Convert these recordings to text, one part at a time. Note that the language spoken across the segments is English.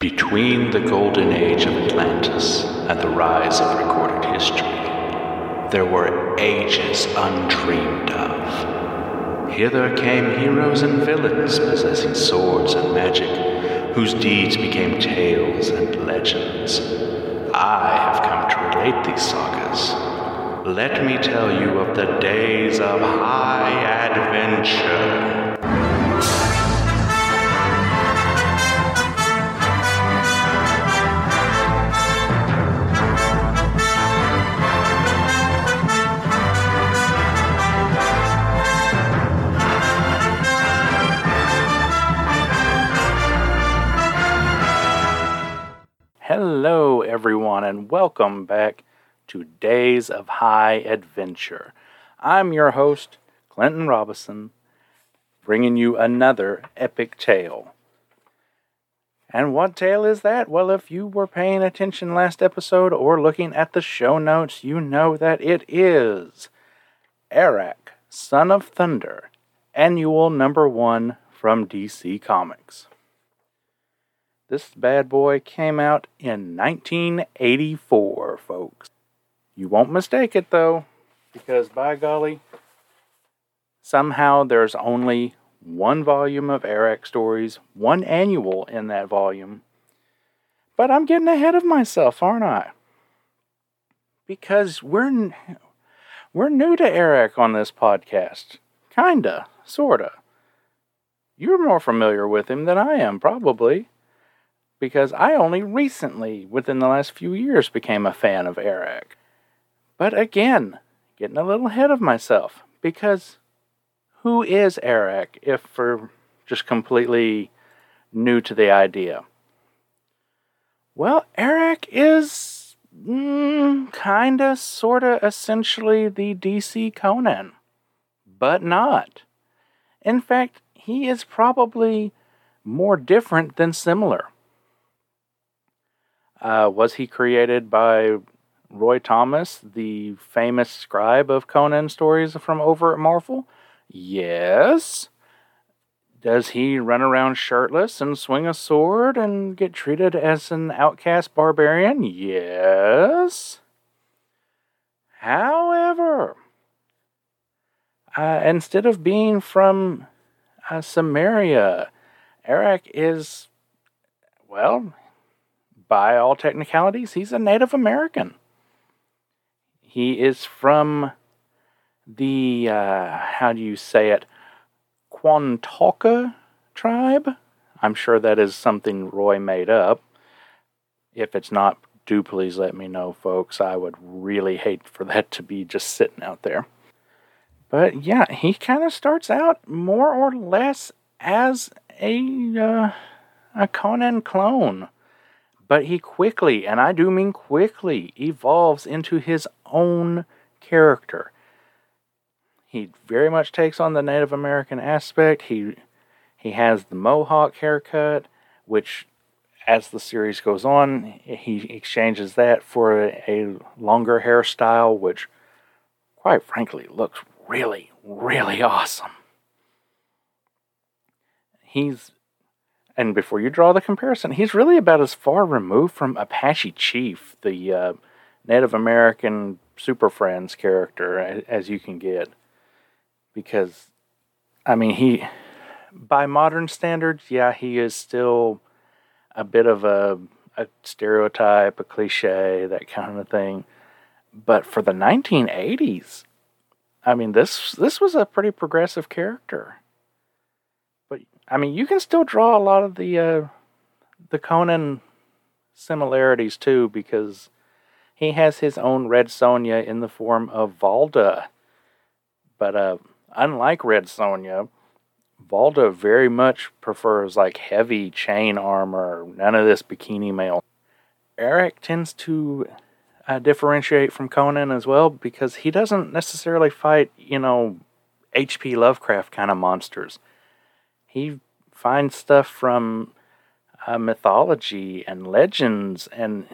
Between the golden age of Atlantis and the rise of recorded history, there were ages undreamed of. Hither came heroes and villains possessing swords and magic, whose deeds became tales and legends. I have come to relate these sagas. Let me tell you of the days of high adventure. Welcome back to Days of High Adventure. I'm your host, Clinton Robinson, bringing you another epic tale. And what tale is that? Well, if you were paying attention last episode or looking at the show notes, you know that it is Arak, Son of Thunder, annual number one from DC Comics. This bad boy came out in 1984, folks. You won't mistake it though, because by golly, somehow there's only one volume of Arak stories, one annual in that volume. But I'm getting ahead of myself, aren't I? Because we're we're new to Arak on this podcast. Kinda, sorta. You're more familiar with him than I am, probably because I only recently, within the last few years, became a fan of Arak. But again, getting a little ahead of myself, because who is Arak if for just completely new to the idea? Well, Arak is mm, kinda, sorta, essentially the DC Conan, but not. In fact, he is probably more different than similar. Uh, was he created by Roy Thomas, the famous scribe of Conan stories from over at Marvel? Yes. Does he run around shirtless and swing a sword and get treated as an outcast barbarian? Yes. However, uh, instead of being from uh, Cimmeria, Arak is, well, by all technicalities, he's a Native American. He is from the, uh, how do you say it, Quantoka tribe. I'm sure that is something Roy made up. If it's not, do please let me know, folks. I would really hate for that to be just sitting out there. But yeah, he kind of starts out more or less as a uh, a Conan clone. But he quickly, and I do mean quickly, evolves into his own character. He very much takes on the Native American aspect. He he has the mohawk haircut, which as the series goes on, he exchanges that for a, longer hairstyle, which quite frankly looks really, really awesome. He's and before you draw the comparison, he's really about as far removed from Apache Chief, the uh, Native American Super Friends character, as you can get. Because, I mean, he, by modern standards, yeah, he is still a bit of a, a stereotype, a cliche, that kind of thing. But for the 1980s, I mean, this this was a pretty progressive character. I mean, you can still draw a lot of the uh, the Conan similarities too, because he has his own Red Sonja in the form of Valda. But uh, unlike Red Sonja, Valda very much prefers like heavy chain armor, none of this bikini mail. Arak tends to uh, differentiate from Conan as well because he doesn't necessarily fight, you know, H.P. Lovecraft kind of monsters he finds stuff from uh, mythology and legends, and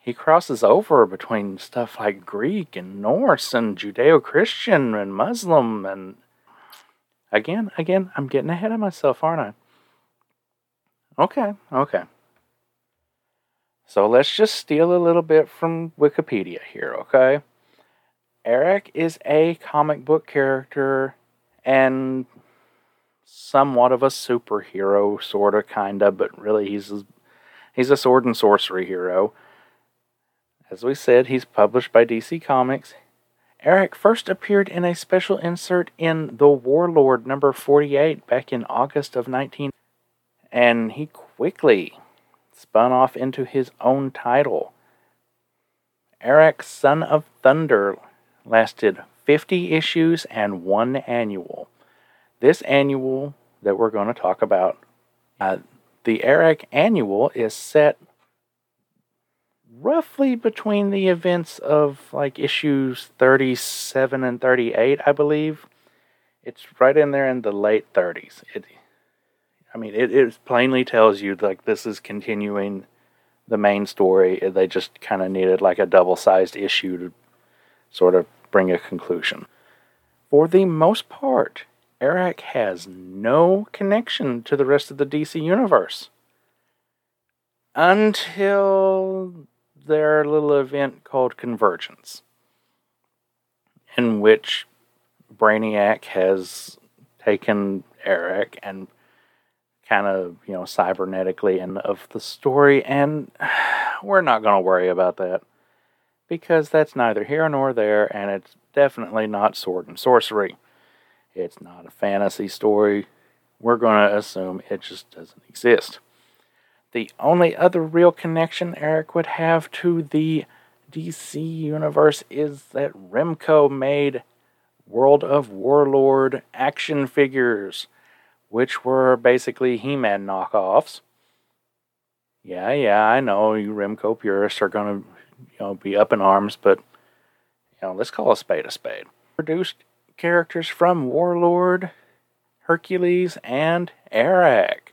he crosses over between stuff like Greek and Norse and Judeo Christian and Muslim. And again, again, I'm getting ahead of myself, aren't I? Okay, okay. So let's just steal a little bit from Wikipedia here, okay? Arak is a comic book character and somewhat of a superhero, sort of, kind of, but really he's a, he's a sword and sorcery hero. As we said, he's published by DC Comics. Arak first appeared in a special insert in The Warlord number 48 back in August of 19 and he quickly spun off into his own title. Arak Son of Thunder lasted 50 issues and one annual. This annual that we're going to talk about, uh, the Arak annual is set roughly between the events of like issues 37 and 38, I believe. It's right in there in the late 30s. It, I mean, it, it plainly tells you like this is continuing the main story. They just kind of needed like a double sized issue to sort of bring a conclusion. For the most part, Arak has no connection to the rest of the DC universe until their little event called Convergence, in which Brainiac has taken Arak and kind of, you know, cybernetically and of the story, and we're not going to worry about that because that's neither here nor there, and it's definitely not sword and sorcery. It's not a fantasy story. We're going to assume it just doesn't exist. The only other real connection Arak would have to the DC universe is that Remco made World of Warlord action figures which were basically He Man knockoffs. Yeah, yeah, I know you Remco purists are going to you know, be up in arms, but you know, let's call a spade a spade. Produced characters from Warlord, Hercules, and Arak.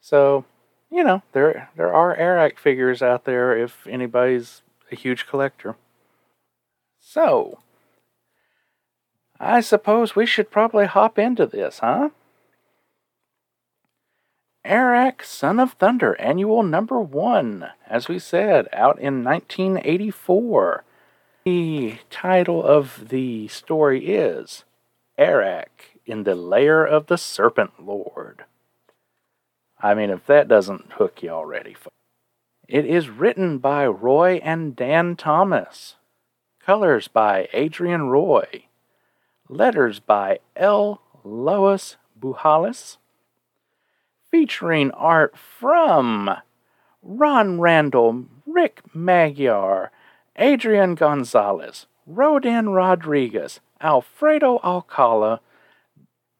So, you know, there there are Arak figures out there if anybody's a huge collector. So, I suppose we should probably hop into this, huh? Arak, Son of Thunder, annual number one, as we said, out in 1984. The title of the story is Arak in the Lair of the Serpent Lord. I mean, if that doesn't hook you already. It is written by Roy and Dan Thomas. Colors by Adrienne Roy. Letters by L. Lois Buhalis featuring art from Ron Randall, Rick Magyar, Adrian Gonzalez, Rodin Rodriguez, Alfredo Alcala,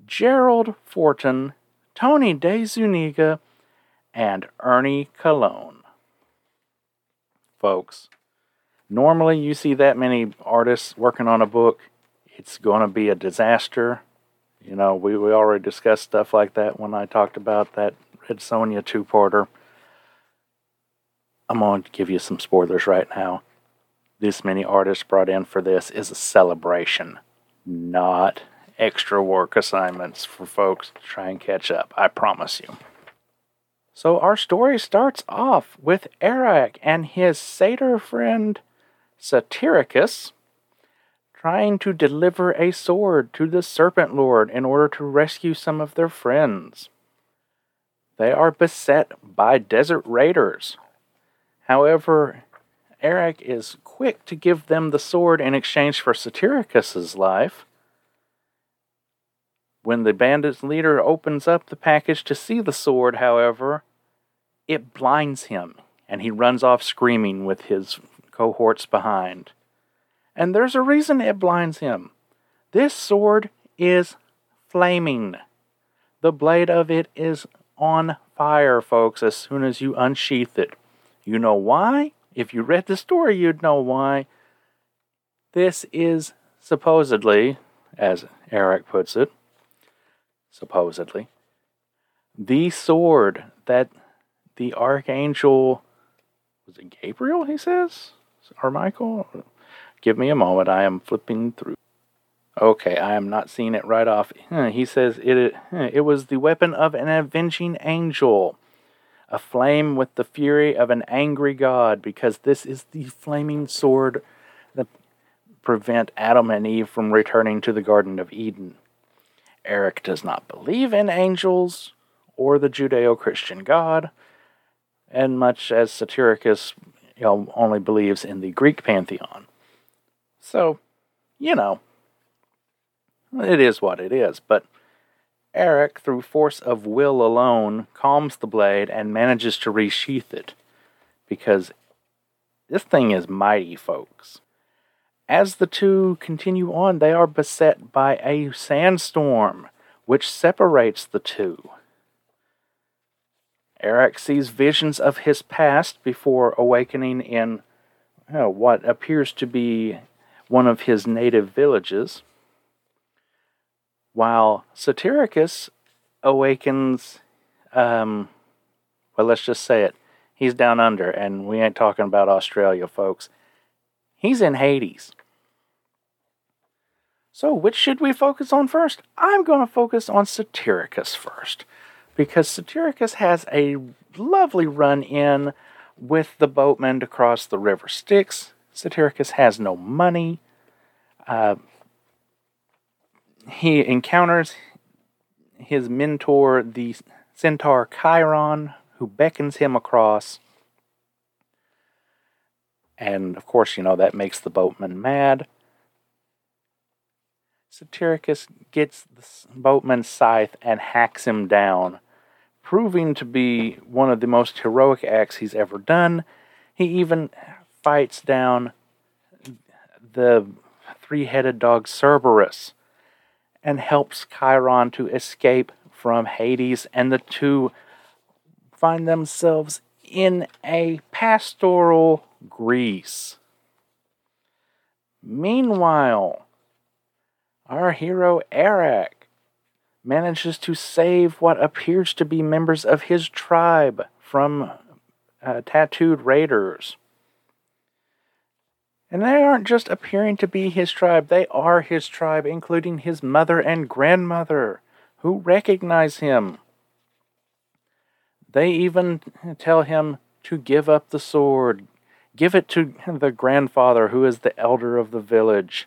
Gerald Fortin, Tony De Zuniga, and Ernie Colon. Folks, normally you see that many artists working on a book, it's going to be a disaster you know, we, we already discussed stuff like that when I talked about that Red Sonja two parter. I'm going to give you some spoilers right now. This many artists brought in for this is a celebration, not extra work assignments for folks to try and catch up. I promise you. So, our story starts off with Arak and his satyr friend Satyricus trying to deliver a sword to the Serpent Lord in order to rescue some of their friends. They are beset by desert raiders. However, Arak is quick to give them the sword in exchange for Satyricus's life. When the bandit's leader opens up the package to see the sword, however, it blinds him and he runs off screaming with his cohorts behind. And there's a reason it blinds him. This sword is flaming. The blade of it is on fire, folks, as soon as you unsheath it. You know why? If you read the story, you'd know why. This is supposedly, as Arak puts it, supposedly, the sword that the archangel was it Gabriel, he says? Or Michael? Give me a moment. I am flipping through. Okay, I am not seeing it right off. He says it, it was the weapon of an avenging angel. Aflame with the fury of an angry God, because this is the flaming sword that prevent Adam and Eve from returning to the Garden of Eden. Arak does not believe in angels or the Judeo Christian God, and much as Satyricus you know, only believes in the Greek pantheon. So, you know, it is what it is, but Arak, through force of will alone, calms the blade and manages to resheath it. Because this thing is mighty, folks. As the two continue on, they are beset by a sandstorm, which separates the two. Arak sees visions of his past before awakening in you know, what appears to be one of his native villages, while Satyricus awakens, um, well, let's just say it, he's down under, and we ain't talking about Australia, folks. He's in Hades. So, which should we focus on first? I'm going to focus on Satyricus first, because Satyricus has a lovely run in with the boatman to cross the river Styx. Satyricus has no money. Uh, he encounters his mentor, the centaur Chiron, who beckons him across. And of course, you know, that makes the boatman mad. Satyricus gets the boatman's scythe and hacks him down, proving to be one of the most heroic acts he's ever done. He even fights down the three headed dog Cerberus and helps Chiron to escape from Hades, and the two find themselves in a pastoral Greece. Meanwhile, our hero Arak manages to save what appears to be members of his tribe from uh, tattooed raiders. And they aren't just appearing to be his tribe, they are his tribe, including his mother and grandmother, who recognize him. They even tell him to give up the sword, give it to the grandfather, who is the elder of the village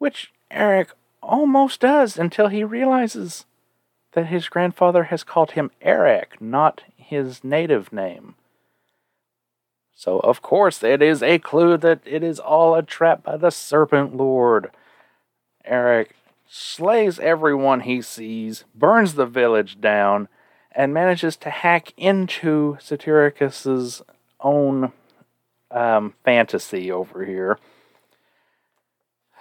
which Arak almost does until he realizes that his grandfather has called him Arak, not his native name. So, of course, it is a clue that it is all a trap by the Serpent Lord. Arak slays everyone he sees, burns the village down, and manages to hack into Satyricus's own um, fantasy over here.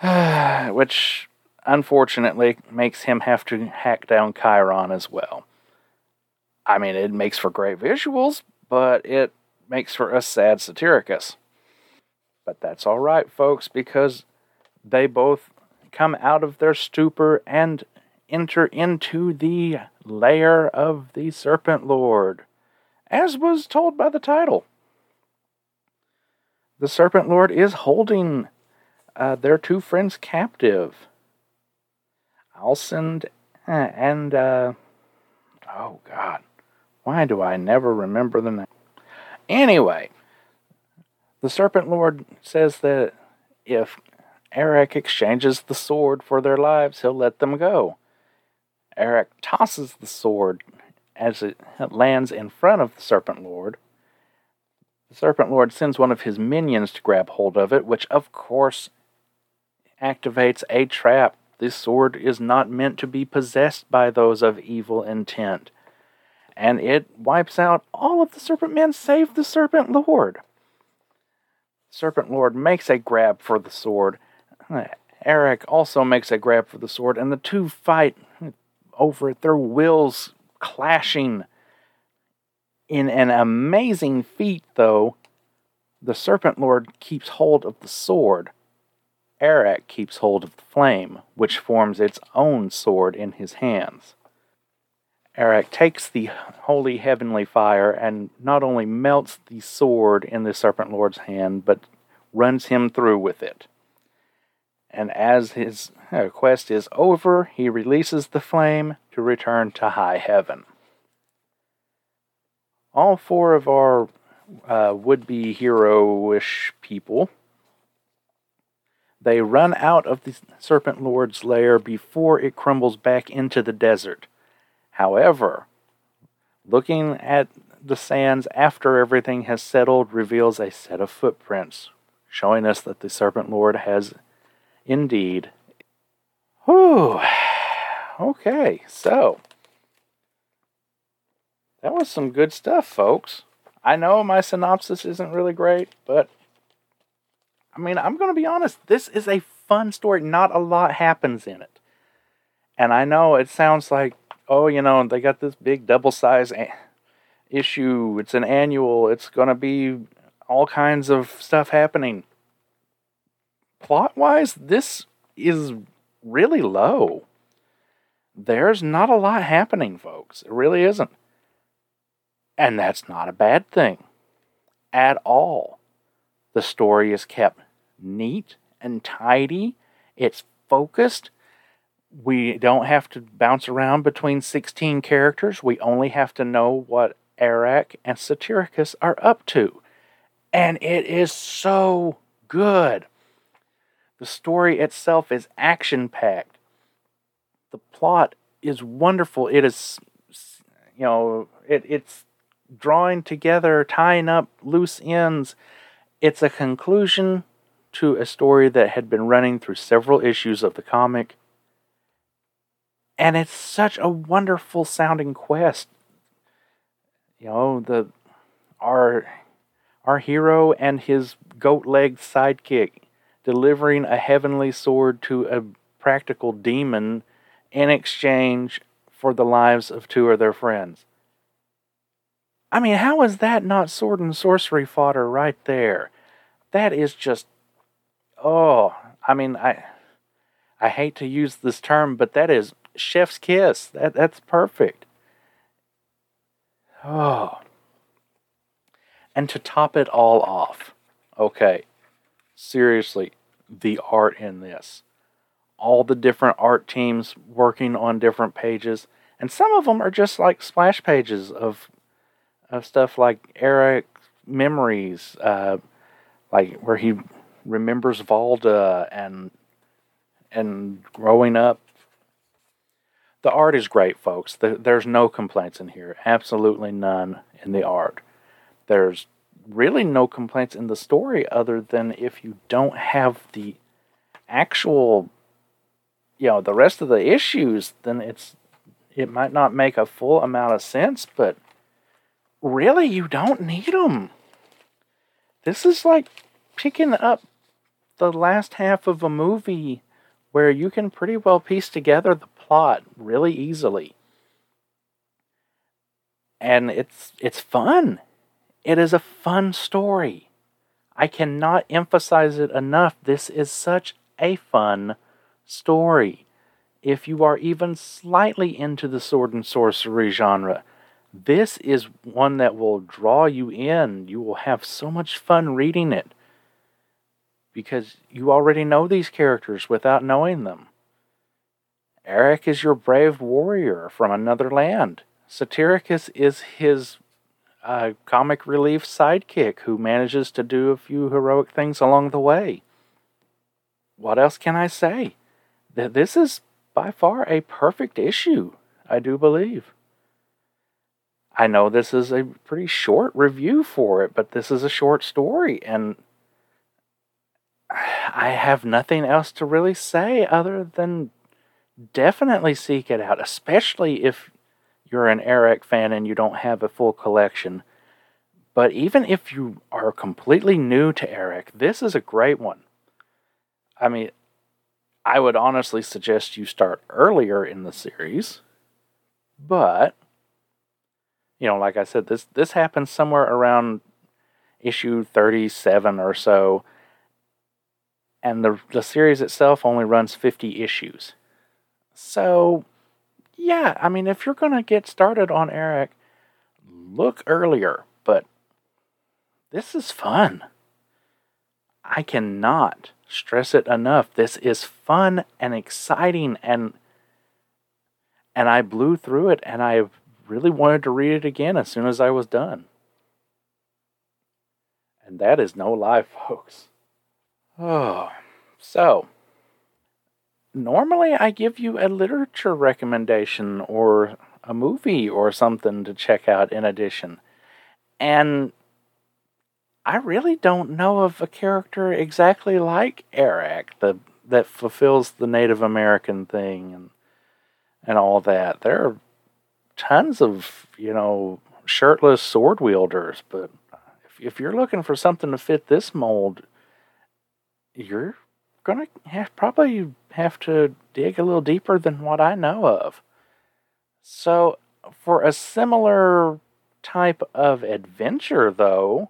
which unfortunately makes him have to hack down Chiron as well. I mean, it makes for great visuals, but it makes for a sad Satyricus. But that's all right, folks, because they both come out of their stupor and enter into the lair of the Serpent Lord, as was told by the title. The Serpent Lord is holding uh, their two friends captive. Alcinde uh, and, uh, oh God, why do I never remember the name? Anyway, the Serpent Lord says that if Arak exchanges the sword for their lives, he'll let them go. Arak tosses the sword as it lands in front of the Serpent Lord. The Serpent Lord sends one of his minions to grab hold of it, which of course activates a trap. This sword is not meant to be possessed by those of evil intent. And it wipes out all of the serpent men save the serpent lord. Serpent Lord makes a grab for the sword. Arak also makes a grab for the sword, and the two fight over it, their wills clashing. In an amazing feat, though, the Serpent Lord keeps hold of the sword, Arak keeps hold of the flame, which forms its own sword in his hands. Arak takes the holy heavenly fire and not only melts the sword in the Serpent Lord's hand, but runs him through with it. And as his quest is over, he releases the flame to return to high heaven. all four of our uh, would-be hero-ish people they run out of the serpent lord's lair before it crumbles back into the desert however looking at the sands after everything has settled reveals a set of footprints showing us that the serpent lord has indeed Whew. Okay, so that was some good stuff, folks. I know my synopsis isn't really great, but I mean, I'm going to be honest. This is a fun story. Not a lot happens in it. And I know it sounds like, oh, you know, they got this big double size a- issue. It's an annual. It's going to be all kinds of stuff happening. Plot wise, this is really low. There's not a lot happening, folks. It really isn't. And that's not a bad thing at all. The story is kept neat and tidy, it's focused. We don't have to bounce around between 16 characters. We only have to know what Arak and Satyricus are up to. And it is so good. The story itself is action packed. The plot is wonderful. It is, you know, it, it's drawing together, tying up loose ends. It's a conclusion to a story that had been running through several issues of the comic. And it's such a wonderful sounding quest. You know, the our our hero and his goat-legged sidekick delivering a heavenly sword to a practical demon in exchange for the lives of two of their friends. I mean, how is that not sword and sorcery fodder right there? That is just oh, I mean, I I hate to use this term, but that is chef's kiss. That that's perfect. Oh. And to top it all off, okay, seriously, the art in this. All the different art teams working on different pages, and some of them are just like splash pages of of stuff like Arak memories, uh, like where he remembers Valda and and growing up. The art is great, folks. There's no complaints in here. Absolutely none in the art. There's really no complaints in the story other than if you don't have the actual you know the rest of the issues then it's it might not make a full amount of sense but really you don't need them this is like picking up the last half of a movie where you can pretty well piece together the plot really easily and it's it's fun it is a fun story. I cannot emphasize it enough. This is such a fun story. If you are even slightly into the sword and sorcery genre, this is one that will draw you in. You will have so much fun reading it because you already know these characters without knowing them. Arak is your brave warrior from another land. Satyricus is his a comic relief sidekick who manages to do a few heroic things along the way. What else can I say? That this is by far a perfect issue, I do believe. I know this is a pretty short review for it, but this is a short story, and I have nothing else to really say other than definitely seek it out, especially if you're an Arak fan and you don't have a full collection. But even if you are completely new to Arak, this is a great one. I mean, I would honestly suggest you start earlier in the series. But you know, like I said, this this happens somewhere around issue 37 or so. And the the series itself only runs 50 issues. So yeah, I mean, if you're going to get started on Arak, look earlier, but this is fun. I cannot stress it enough. This is fun and exciting and and I blew through it and I really wanted to read it again as soon as I was done. And that is no lie, folks. Oh, so normally I give you a literature recommendation or a movie or something to check out in addition. And I really don't know of a character exactly like Arak the, that fulfills the Native American thing and and all that. There are tons of, you know, shirtless sword wielders, but if, if you're looking for something to fit this mold, you're gonna have probably have to dig a little deeper than what I know of. So, for a similar type of adventure, though,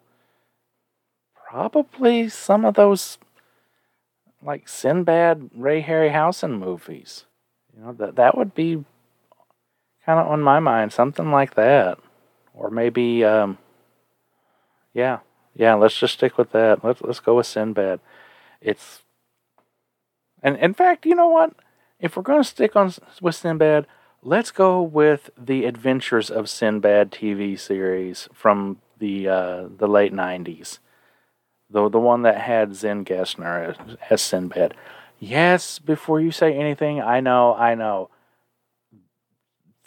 probably some of those like Sinbad, Ray Harryhausen movies. You know that that would be kind of on my mind, something like that, or maybe, um, yeah, yeah. Let's just stick with that. Let's let's go with Sinbad. It's and in fact, you know what? If we're going to stick on with Sinbad, let's go with the Adventures of Sinbad TV series from the uh, the late '90s. The the one that had Zen Gessner as, as Sinbad. Yes, before you say anything, I know, I know.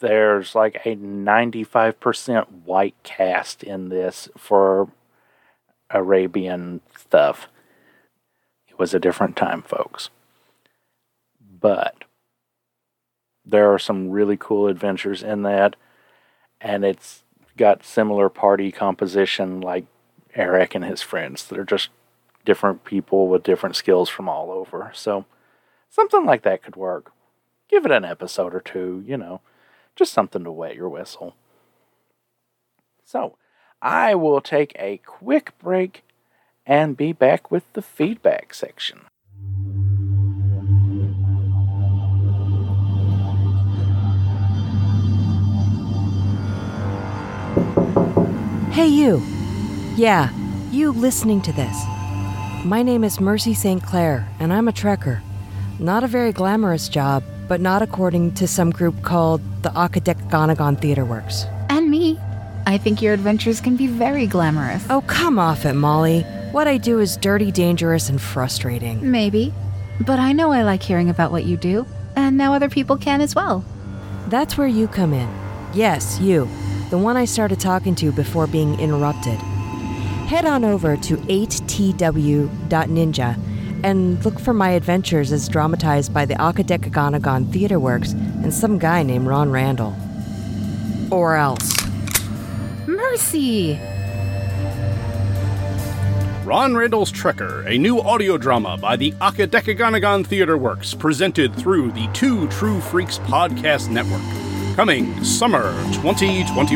There's like a 95% white cast in this for Arabian stuff. It was a different time, folks. But there are some really cool adventures in that, and it's got similar party composition like Arak and his friends. They're just different people with different skills from all over. So something like that could work. Give it an episode or two, you know, just something to wet your whistle. So I will take a quick break and be back with the feedback section. Hey, you. Yeah, you listening to this. My name is Mercy St. Clair, and I'm a trekker. Not a very glamorous job, but not according to some group called the Akadekgonagon Theater Works. And me. I think your adventures can be very glamorous. Oh, come off it, Molly. What I do is dirty, dangerous, and frustrating. Maybe. But I know I like hearing about what you do, and now other people can as well. That's where you come in. Yes, you. The one I started talking to before being interrupted. Head on over to 8tw.ninja and look for my adventures as dramatized by the Akadekgonagon Theater Works and some guy named Ron Randall. Or else. Mercy! Ron Randall's Trekker, a new audio drama by the Akadekgonagon Theater Works, presented through the Two True Freaks Podcast Network. Coming summer 2021.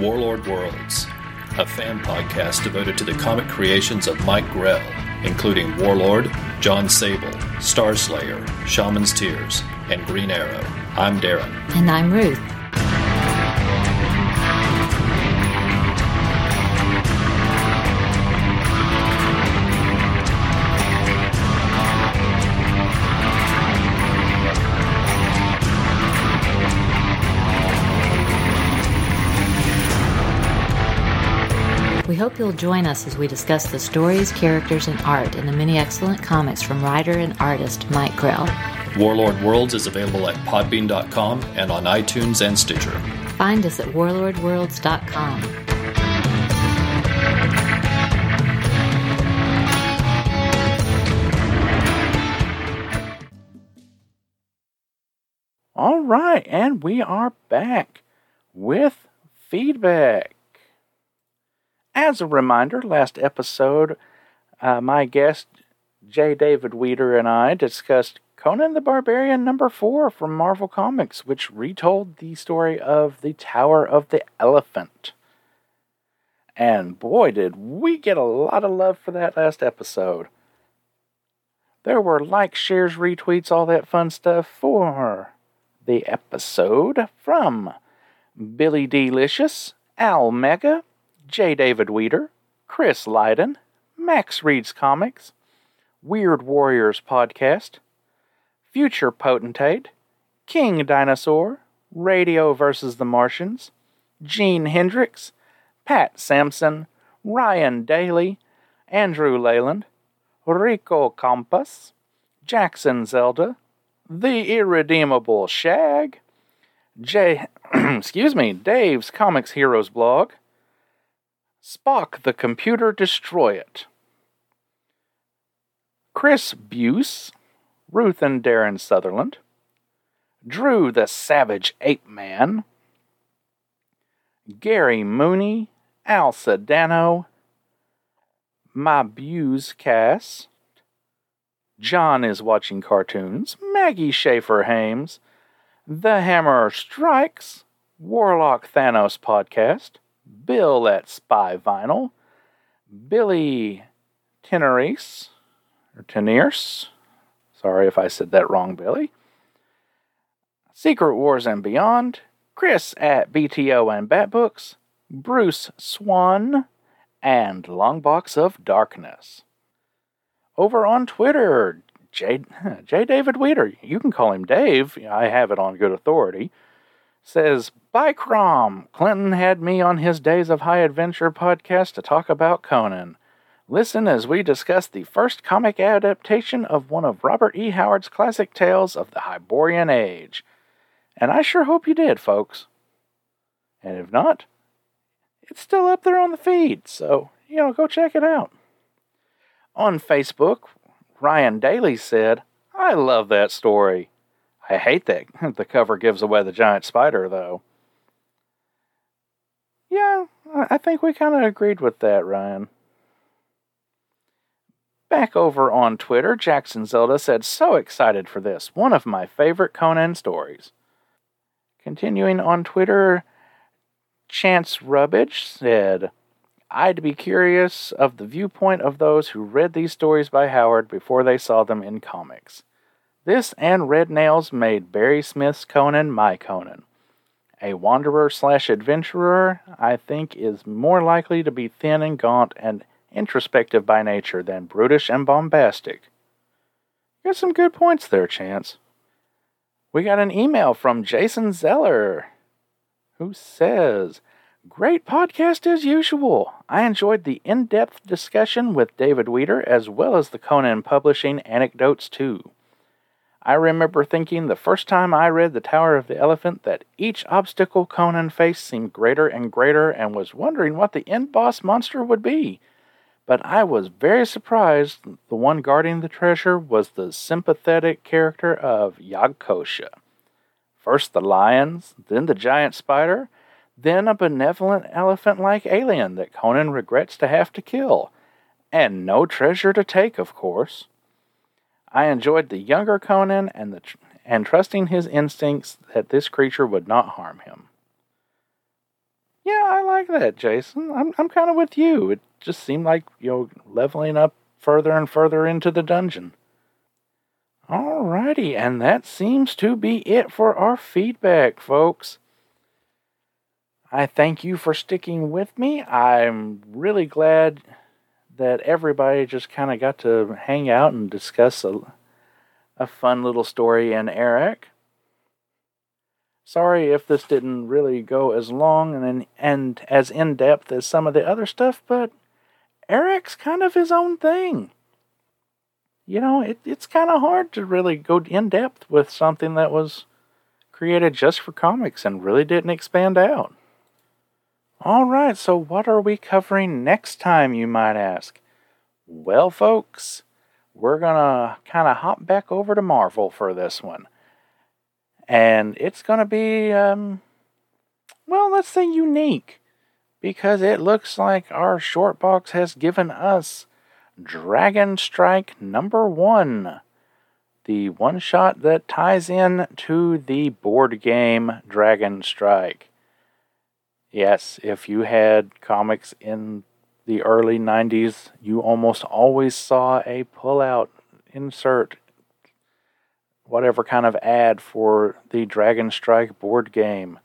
Warlord Worlds, a fan podcast devoted to the comic creations of Mike Grell, including Warlord, John Sable, Starslayer, Shaman's Tears, and Green Arrow. I'm Darren. And I'm Ruth. You'll join us as we discuss the stories, characters, and art in the many excellent comics from writer and artist Mike Grell. Warlord Worlds is available at podbean.com and on iTunes and Stitcher. Find us at warlordworlds.com. All right, and we are back with feedback. As a reminder, last episode, uh, my guest J. David Weeder and I discussed Conan the Barbarian number four from Marvel Comics, which retold the story of the Tower of the Elephant. And boy, did we get a lot of love for that last episode. There were likes, shares, retweets, all that fun stuff for the episode from Billy Delicious, Al Mega, J. David Weeder, Chris Lydon, Max Reads Comics, Weird Warriors podcast, Future Potentate, King Dinosaur, Radio versus the Martians, Gene Hendricks, Pat Sampson, Ryan Daly, Andrew Leyland, Rico Campos, Jackson Zelda, The Irredeemable Shag, J excuse me, Dave's Comics Heroes blog, Spock the Computer Destroy It, Chris Buse, Ruth and Darren Sutherland, Drew the Savage Ape Man, Gary Mooney, Al Sedano, My Buse Cast, John is watching cartoons, Maggie Schaefer Hames, The Hammer Strikes, Warlock Thanos Podcast, Bill at Spy Vinyl, Billy Tenerice, or Tenierce, sorry if I said that wrong, Billy, Secret Wars and Beyond, Chris at BTO and Batbooks, Bruce Swan, and Longbox of Darkness. Over on Twitter, J. J. David Weeder, you can call him Dave, I have it on good authority, says, By Crom, Clinton had me on his Days of High Adventure podcast to talk about Conan. Listen as we discuss the first comic adaptation of one of Robert E. Howard's classic tales of the Hyborian Age. And I sure hope you did, folks. And if not, it's still up there on the feed, so, you know, go check it out. On Facebook, Ryan Daly said, I love that story. I hate that the cover gives away the giant spider, though. Yeah, I think we kind of agreed with that, Ryan. Back over on Twitter, Jackson Zelda said, So excited for this. One of my favorite Conan stories. Continuing on Twitter, Chance Rubbage said, I'd be curious of the viewpoint of those who read these stories by Howard before they saw them in comics. This and Red Nails made Barry Smith's Conan my Conan. A wanderer slash adventurer, I think, is more likely to be thin and gaunt and introspective by nature than brutish and bombastic. Got some good points there, Chance. We got an email from Jason Zeller who says, Great podcast as usual. I enjoyed the in depth discussion with David Weeder as well as the Conan Publishing anecdotes too. I remember thinking the first time I read The Tower of the Elephant that each obstacle Conan faced seemed greater and greater and was wondering what the end boss monster would be. But I was very surprised the one guarding the treasure was the sympathetic character of Yagkosha. First the lions, then the giant spider, then a benevolent elephant like alien that Conan regrets to have to kill. And no treasure to take, of course. I enjoyed the younger Conan and, the, and trusting his instincts that this creature would not harm him. Yeah, I like that, Jason. I'm, I'm kind of with you. It just seemed like, you know, leveling up further and further into the dungeon. Alrighty, and that seems to be it for our feedback, folks. I thank you for sticking with me. I'm really glad that everybody just kind of got to hang out and discuss a, a fun little story in Arak. Sorry if this didn't really go as long and and as in depth as some of the other stuff, but Arak's kind of his own thing. You know, it, it's kind of hard to really go in depth with something that was created just for comics and really didn't expand out. All right, so what are we covering next time, you might ask? Well, folks, we're going to kind of hop back over to Marvel for this one. And it's going to be, um, well, let's say unique, because it looks like our short box has given us Dragon Strike number one, the one shot that ties in to the board game Dragon Strike. Yes, if you had comics in the early 90s, you almost always saw a pullout insert, whatever kind of ad for the Dragon Strike board game.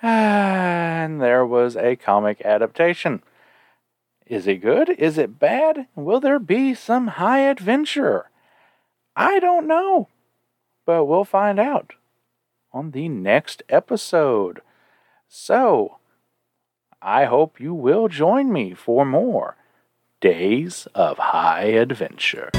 And there was a comic adaptation. Is it good? Is it bad? Will there be some high adventure? I don't know, but we'll find out on the next episode. So, I hope you will join me for more Days of High Adventure.